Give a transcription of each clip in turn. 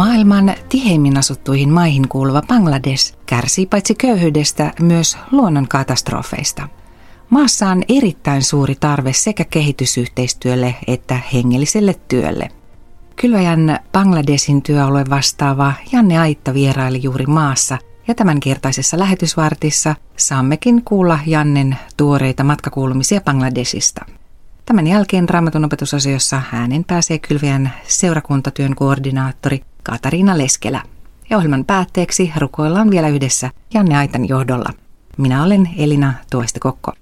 Maailman tiheimmin asuttuihin maihin kuuluva Bangladesh kärsii paitsi köyhyydestä myös luonnonkatastrofeista. Maassa on erittäin suuri tarve sekä kehitysyhteistyölle että hengelliselle työlle. Kylväjän Bangladesin työalue vastaava Janne Aitta vieraili juuri maassa ja tämänkertaisessa lähetysvartissa saammekin kuulla Jannen tuoreita matkakuulumisia Bangladesista. Tämän jälkeen Raamatun opetusasiossa äänen pääsee kylviän seurakuntatyön koordinaattori Katariina Leskelä. Ja ohjelman päätteeksi rukoillaan vielä yhdessä Janne Aitan johdolla. Minä olen Elina Tuoista Kokko.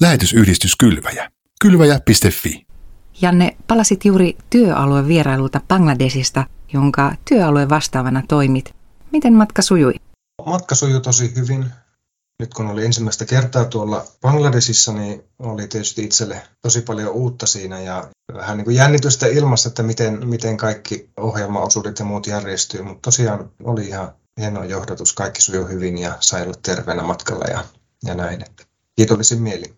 Lähetysyhdistys Kylväjä. Kylväjä.fi Janne, palasit juuri työalueen vierailulta Bangladesista, jonka työalue vastaavana toimit. Miten matka sujui? Matka sujui tosi hyvin nyt kun oli ensimmäistä kertaa tuolla Bangladesissa, niin oli tietysti itselle tosi paljon uutta siinä ja vähän niin kuin jännitystä ilmassa, että miten, miten kaikki ohjelmaosuudet ja muut järjestyy, mutta tosiaan oli ihan hieno johdatus, kaikki sujui hyvin ja sai olla terveenä matkalla ja, ja näin, että kiitollisin mieli.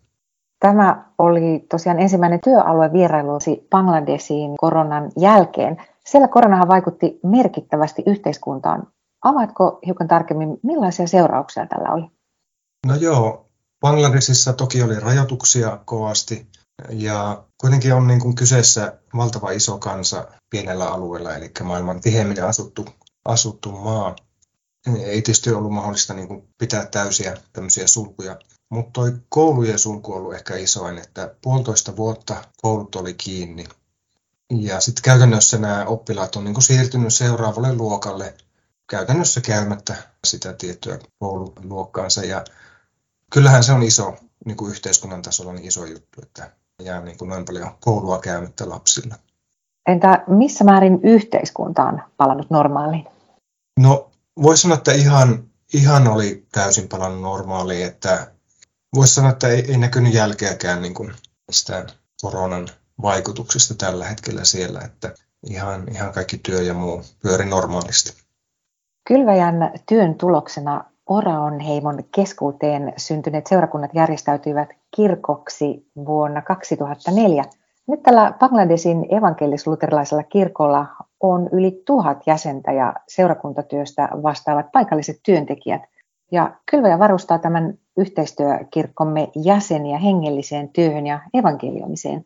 Tämä oli tosiaan ensimmäinen työalue vierailusi Bangladesiin koronan jälkeen. Siellä koronahan vaikutti merkittävästi yhteiskuntaan. Avaatko hiukan tarkemmin, millaisia seurauksia tällä oli? No joo, Bangladesissa toki oli rajoituksia kovasti ja kuitenkin on niin kuin kyseessä valtava iso kansa pienellä alueella, eli maailman tiheimmin asuttu, asuttu maa. Ei tietysti ollut mahdollista niin kuin pitää täysiä tämmöisiä sulkuja, mutta toi koulujen sulku on ollut ehkä isoin, että puolitoista vuotta koulut oli kiinni. Ja sitten käytännössä nämä oppilaat on niin kuin siirtynyt seuraavalle luokalle käytännössä käymättä sitä tiettyä koululuokkaansa. Ja kyllähän se on iso niin kuin yhteiskunnan tasolla niin iso juttu, että jää niin kuin noin paljon koulua käymättä lapsilla. Entä missä määrin yhteiskunta on palannut normaaliin? No voisi sanoa, että ihan, ihan oli täysin palannut normaaliin, että voisi sanoa, että ei, ei näkynyt jälkeäkään niin kuin mistään koronan vaikutuksista tällä hetkellä siellä, että ihan, ihan kaikki työ ja muu pyöri normaalisti. Kylväjän työn tuloksena Oraon heimon keskuuteen syntyneet seurakunnat järjestäytyivät kirkoksi vuonna 2004. Nyt tällä Bangladesin evankelis-luterilaisella kirkolla on yli tuhat jäsentä ja seurakuntatyöstä vastaavat paikalliset työntekijät. Ja Kylväjä varustaa tämän yhteistyökirkkomme jäseniä hengelliseen työhön ja evankelioimiseen.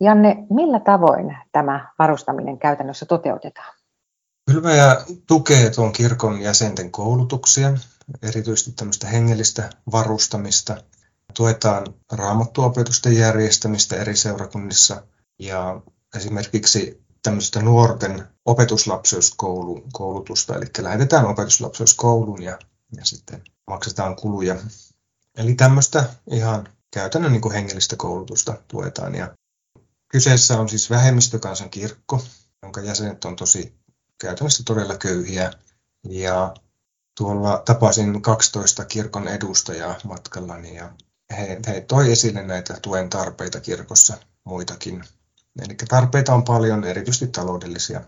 Janne, millä tavoin tämä varustaminen käytännössä toteutetaan? Kylväjä tukee tuon kirkon jäsenten koulutuksia erityisesti tämmöistä hengellistä varustamista. Tuetaan raamattuopetusten järjestämistä eri seurakunnissa ja esimerkiksi tämmöistä nuorten opetuslapseuskoulutusta, eli lähetetään opetuslapseuskouluun ja, ja sitten maksetaan kuluja. Eli tämmöistä ihan käytännön niin kuin hengellistä koulutusta tuetaan. Ja kyseessä on siis vähemmistökansan kirkko, jonka jäsenet on tosi käytännössä todella köyhiä. Ja tuolla tapasin 12 kirkon edustajaa matkallani ja he, he toi esille näitä tuen tarpeita kirkossa muitakin. Eli tarpeita on paljon, erityisesti taloudellisia.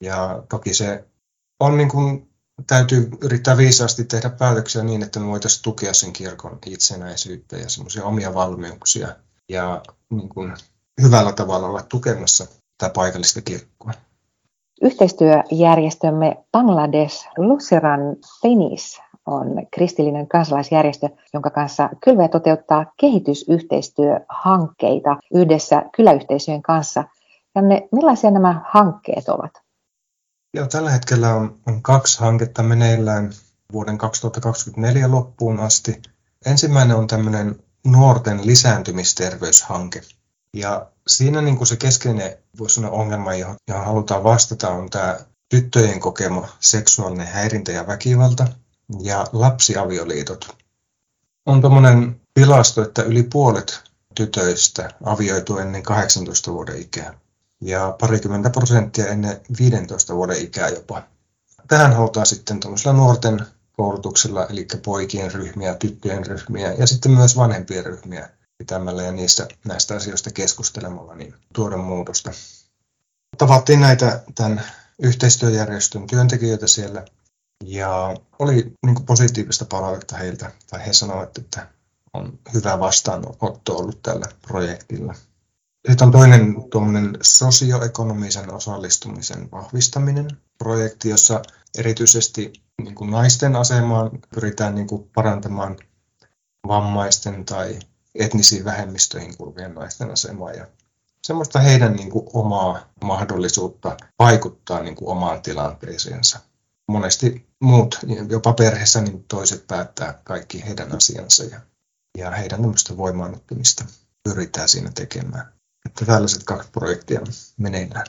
Ja toki se on niin kuin, täytyy yrittää viisaasti tehdä päätöksiä niin, että me voitaisiin tukea sen kirkon itsenäisyyttä ja semmoisia omia valmiuksia ja niin kuin, hyvällä tavalla olla tukemassa tätä paikallista kirkkoa. Yhteistyöjärjestömme Bangladesh Lutheran Penis on kristillinen kansalaisjärjestö, jonka kanssa Kylväjä toteuttaa kehitysyhteistyöhankkeita yhdessä kyläyhteisöjen kanssa. Janne, millaisia nämä hankkeet ovat? Joo, tällä hetkellä on, on kaksi hanketta meneillään vuoden 2024 loppuun asti. Ensimmäinen on tämmöinen nuorten lisääntymisterveyshanke. Ja siinä niin kuin se keskeinen voisi sanoa, ongelma, johon, johon halutaan vastata, on tämä tyttöjen kokema seksuaalinen häirintä ja väkivalta lapsiavioliitot. On tuommoinen tilasto, että yli puolet tytöistä avioituu ennen 18 vuoden ikää ja parikymmentä prosenttia ennen 15 vuoden ikää jopa. Tähän halutaan sitten tuollaisella nuorten koulutuksella, eli poikien ryhmiä, tyttöjen ryhmiä ja sitten myös vanhempien ryhmiä pitämällä ja niistä, näistä asioista keskustelemalla niin tuoda muutosta. Tavattiin näitä tämän yhteistyöjärjestön työntekijöitä siellä ja oli niin positiivista palautetta heiltä, tai he sanoivat, että on hyvä vastaanotto ollut tällä projektilla. Sitten on toinen tuommoinen sosioekonomisen osallistumisen vahvistaminen projekti, jossa erityisesti niin kuin naisten asemaan pyritään niin kuin parantamaan vammaisten tai etnisiin vähemmistöihin kuuluvien naisten asemaa ja semmoista heidän niin kuin omaa mahdollisuutta vaikuttaa niin kuin omaan tilanteeseensa. Monesti muut, jopa perheessä, niin toiset päättää kaikki heidän asiansa ja, ja heidän tämmöistä voimaannuttamista pyritään siinä tekemään. Että tällaiset kaksi projektia meneillään.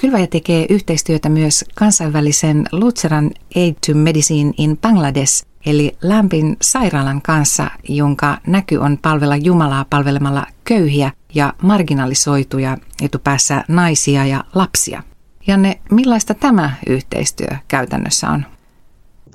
Kylväjä tekee yhteistyötä myös kansainvälisen Lutheran Aid to Medicine in Bangladesh, eli lämpin sairaalan kanssa, jonka näky on palvella Jumalaa palvelemalla köyhiä ja marginalisoituja etupäässä naisia ja lapsia. Janne, millaista tämä yhteistyö käytännössä on?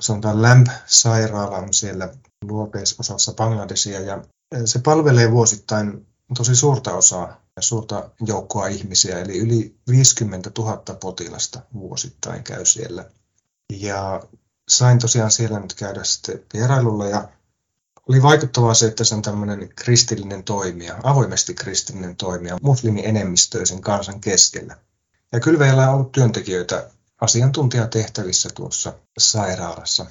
Sanotaan LAMP-sairaala on siellä luoteisosassa Bangladesia ja se palvelee vuosittain tosi suurta osaa ja suurta joukkoa ihmisiä, eli yli 50 000 potilasta vuosittain käy siellä. Ja sain tosiaan siellä nyt käydä sitten vierailulla ja oli vaikuttavaa se, että se on tämmöinen kristillinen toimija, avoimesti kristillinen toimija muslimienemmistöisen kansan keskellä. Ja kylveillä on ollut työntekijöitä asiantuntijatehtävissä tuossa sairaalassa.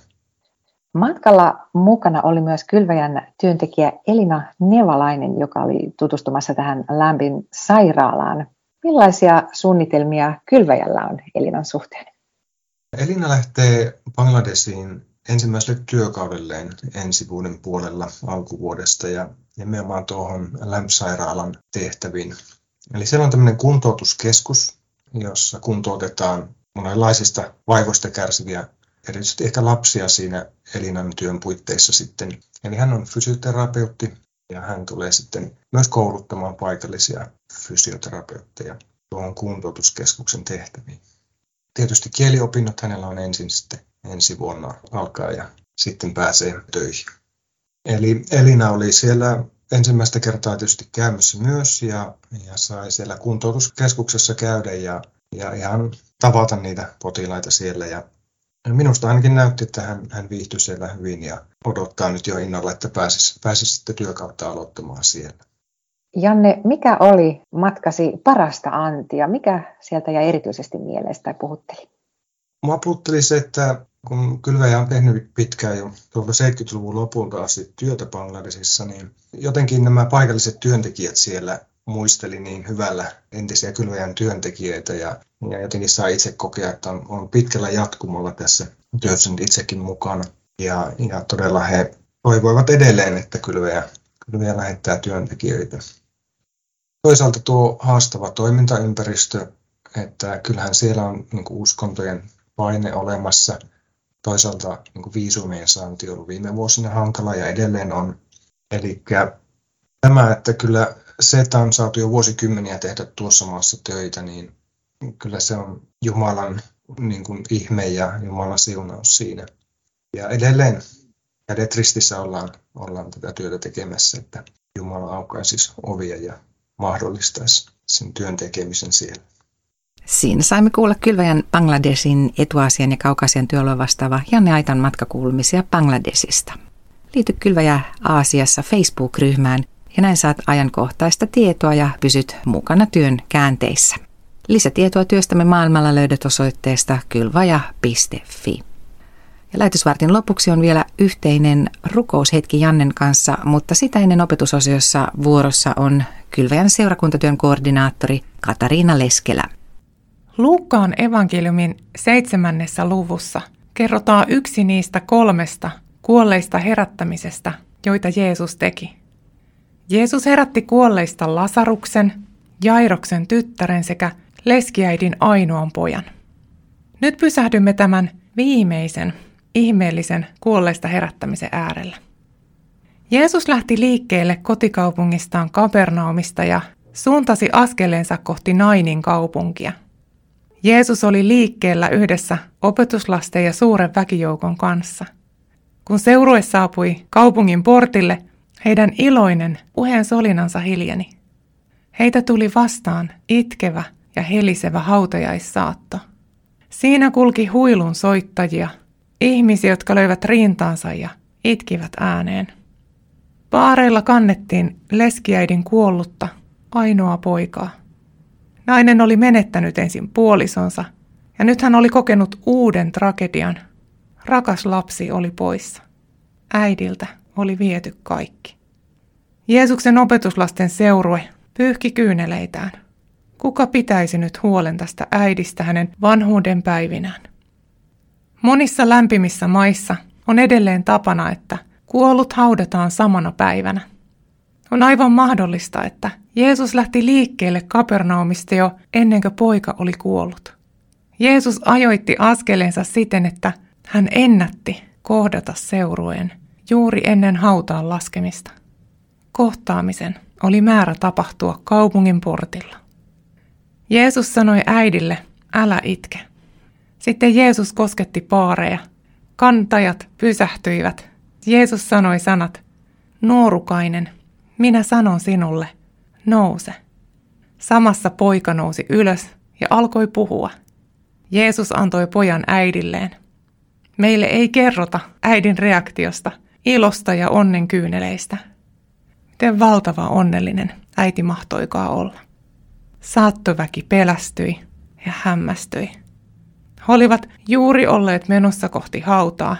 Matkalla mukana oli myös kylväjän työntekijä Elina Nevalainen, joka oli tutustumassa tähän lämpin sairaalaan. Millaisia suunnitelmia kylväjällä on Elinan suhteen? Elina lähtee Bangladesiin ensimmäiselle työkaudelleen ensi vuoden puolella alkuvuodesta ja nimenomaan tuohon LAMP-sairaalan tehtäviin. Eli siellä on tämmöinen kuntoutuskeskus, jossa kuntoutetaan monenlaisista vaivoista kärsiviä erityisesti ehkä lapsia siinä Elinan työn puitteissa sitten. Eli hän on fysioterapeutti ja hän tulee sitten myös kouluttamaan paikallisia fysioterapeutteja tuohon kuntoutuskeskuksen tehtäviin. Tietysti kieliopinnot hänellä on ensin sitten ensi vuonna alkaa ja sitten pääsee töihin. Eli Elina oli siellä ensimmäistä kertaa tietysti käymässä myös ja, ja sai siellä kuntoutuskeskuksessa käydä ja, ja ihan tavata niitä potilaita siellä ja Minusta ainakin näytti, että hän, hän viihtyi siellä hyvin ja odottaa nyt jo innolla, että pääsisi, pääsisi sitten työkautta aloittamaan siellä. Janne, mikä oli matkasi parasta antia? Mikä sieltä jäi erityisesti mielestä tai puhutteli? Mua puhutteli se, että kun kylväjä on tehnyt pitkään jo tuolta 70-luvun lopulta asti työtä Bangladesissa, niin jotenkin nämä paikalliset työntekijät siellä muisteli niin hyvällä entisiä kylväjän työntekijöitä ja, ja jotenkin saa itse kokea, että on, on pitkällä jatkumolla tässä työssä itsekin mukana. Ja, ja todella he toivoivat edelleen, että kylväjä, kylväjä lähettää työntekijöitä. Toisaalta tuo haastava toimintaympäristö, että kyllähän siellä on niin uskontojen paine olemassa. Toisaalta niin viisumien saanti on ollut viime vuosina hankala ja edelleen on. Eli tämä, että kyllä se, että on saatu jo vuosikymmeniä tehdä tuossa maassa töitä, niin kyllä se on Jumalan niin kuin ihme ja Jumalan siunaus siinä. Ja edelleen kädet ristissä ollaan, ollaan tätä työtä tekemässä, että Jumala aukaisi ovia ja mahdollistaisi sen työn tekemisen siellä. Siinä saimme kuulla Kylväjän Bangladesin etuasian ja kaukasian työllä vastaava Janne Aitan matkakuulumisia Bangladesista. Liity Kylväjä Aasiassa Facebook-ryhmään ja näin saat ajankohtaista tietoa ja pysyt mukana työn käänteissä. Lisätietoa työstämme maailmalla löydät osoitteesta kylvaja.fi. Ja lähetysvartin lopuksi on vielä yhteinen rukoushetki Jannen kanssa, mutta sitä ennen opetusosiossa vuorossa on Kylväjän seurakuntatyön koordinaattori Katariina Leskelä. Luukkaan evankeliumin seitsemännessä luvussa kerrotaan yksi niistä kolmesta kuolleista herättämisestä, joita Jeesus teki. Jeesus herätti kuolleista Lasaruksen, Jairoksen tyttären sekä leskiäidin ainoan pojan. Nyt pysähdymme tämän viimeisen ihmeellisen kuolleista herättämisen äärellä. Jeesus lähti liikkeelle kotikaupungistaan Kapernaumista ja suuntasi askeleensa kohti Nainin kaupunkia. Jeesus oli liikkeellä yhdessä opetuslasten ja suuren väkijoukon kanssa. Kun seurue saapui kaupungin portille, heidän iloinen, puheen solinansa hiljeni. Heitä tuli vastaan itkevä ja helisevä hautajaissaatto. Siinä kulki huilun soittajia, ihmisiä, jotka löivät rintaansa ja itkivät ääneen. Paareilla kannettiin leskiäidin kuollutta, ainoa poikaa. Nainen oli menettänyt ensin puolisonsa ja nyt hän oli kokenut uuden tragedian. Rakas lapsi oli poissa. Äidiltä oli viety kaikki. Jeesuksen opetuslasten seurue pyyhki kyyneleitään. Kuka pitäisi nyt huolen tästä äidistä hänen vanhuuden päivinään? Monissa lämpimissä maissa on edelleen tapana, että kuollut haudataan samana päivänä. On aivan mahdollista, että Jeesus lähti liikkeelle Kapernaumista jo ennen kuin poika oli kuollut. Jeesus ajoitti askeleensa siten, että hän ennätti kohdata seurueen juuri ennen hautaan laskemista. Kohtaamisen oli määrä tapahtua kaupungin portilla. Jeesus sanoi äidille, älä itke. Sitten Jeesus kosketti paareja. Kantajat pysähtyivät. Jeesus sanoi sanat, nuorukainen, minä sanon sinulle, nouse. Samassa poika nousi ylös ja alkoi puhua. Jeesus antoi pojan äidilleen. Meille ei kerrota äidin reaktiosta, ilosta ja onnen kyyneleistä. Miten valtava onnellinen äiti mahtoikaa olla. Saattoväki pelästyi ja hämmästyi. He olivat juuri olleet menossa kohti hautaa,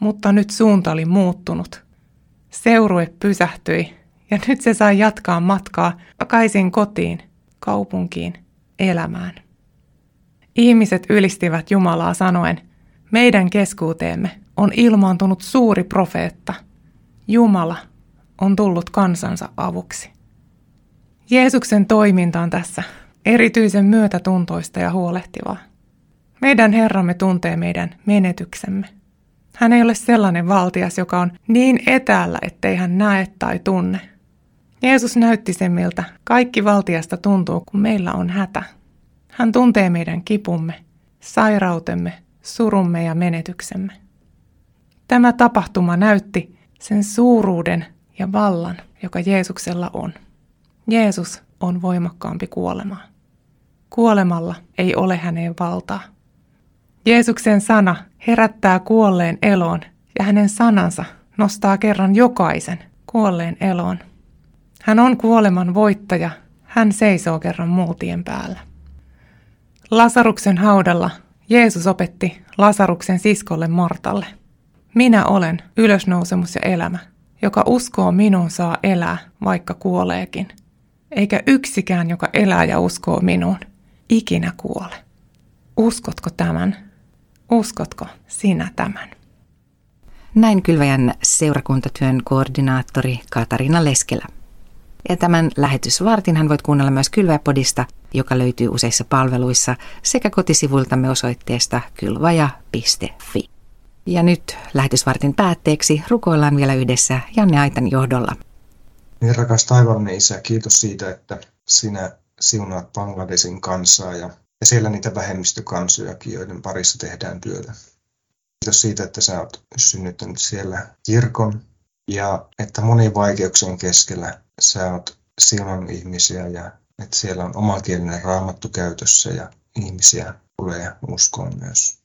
mutta nyt suunta oli muuttunut. Seurue pysähtyi ja nyt se sai jatkaa matkaa takaisin kotiin, kaupunkiin, elämään. Ihmiset ylistivät Jumalaa sanoen, meidän keskuuteemme on ilmaantunut suuri profeetta. Jumala on tullut kansansa avuksi. Jeesuksen toiminta on tässä erityisen myötätuntoista ja huolehtivaa. Meidän Herramme tuntee meidän menetyksemme. Hän ei ole sellainen valtias, joka on niin etäällä, ettei hän näe tai tunne. Jeesus näytti sen, miltä kaikki valtiasta tuntuu, kun meillä on hätä. Hän tuntee meidän kipumme, sairautemme, surumme ja menetyksemme. Tämä tapahtuma näytti sen suuruuden ja vallan, joka Jeesuksella on. Jeesus on voimakkaampi kuolemaa. Kuolemalla ei ole häneen valtaa. Jeesuksen sana herättää kuolleen eloon ja hänen sanansa nostaa kerran jokaisen kuolleen eloon. Hän on kuoleman voittaja, hän seisoo kerran muutien päällä. Lasaruksen haudalla Jeesus opetti Lasaruksen siskolle Martalle. Minä olen ylösnousemus ja elämä. Joka uskoo minuun saa elää, vaikka kuoleekin. Eikä yksikään, joka elää ja uskoo minuun, ikinä kuole. Uskotko tämän? Uskotko sinä tämän? Näin Kylväjän seurakuntatyön koordinaattori Katarina Leskelä. Ja tämän lähetysvartin hän voit kuunnella myös Kylväpodista, joka löytyy useissa palveluissa sekä kotisivuiltamme osoitteesta kylvaja.fi. Ja nyt lähetysvartin päätteeksi rukoillaan vielä yhdessä Janne Aitan johdolla. Niin rakas taivaallinen Isä, kiitos siitä, että sinä siunaat Bangladesin kansaa ja, ja siellä niitä vähemmistökansojakin, joiden parissa tehdään työtä. Kiitos siitä, että sä oot synnyttänyt siellä kirkon ja että moni vaikeuksien keskellä sä oot siunannut ihmisiä ja että siellä on omakielinen raamattu käytössä ja ihmisiä tulee uskoon myös.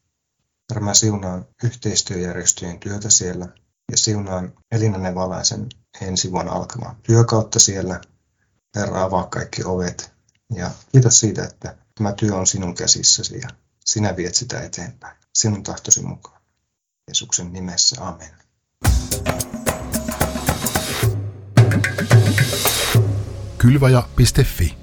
Mä siunaan yhteistyöjärjestöjen työtä siellä ja siunaan Elina Nevalaisen ensi vuonna alkamaan työkautta siellä. Herra, avaa kaikki ovet ja kiitos siitä, että tämä työ on sinun käsissäsi ja sinä viet sitä eteenpäin sinun tahtosi mukaan. Jeesuksen nimessä, amen. Kylvaja.fi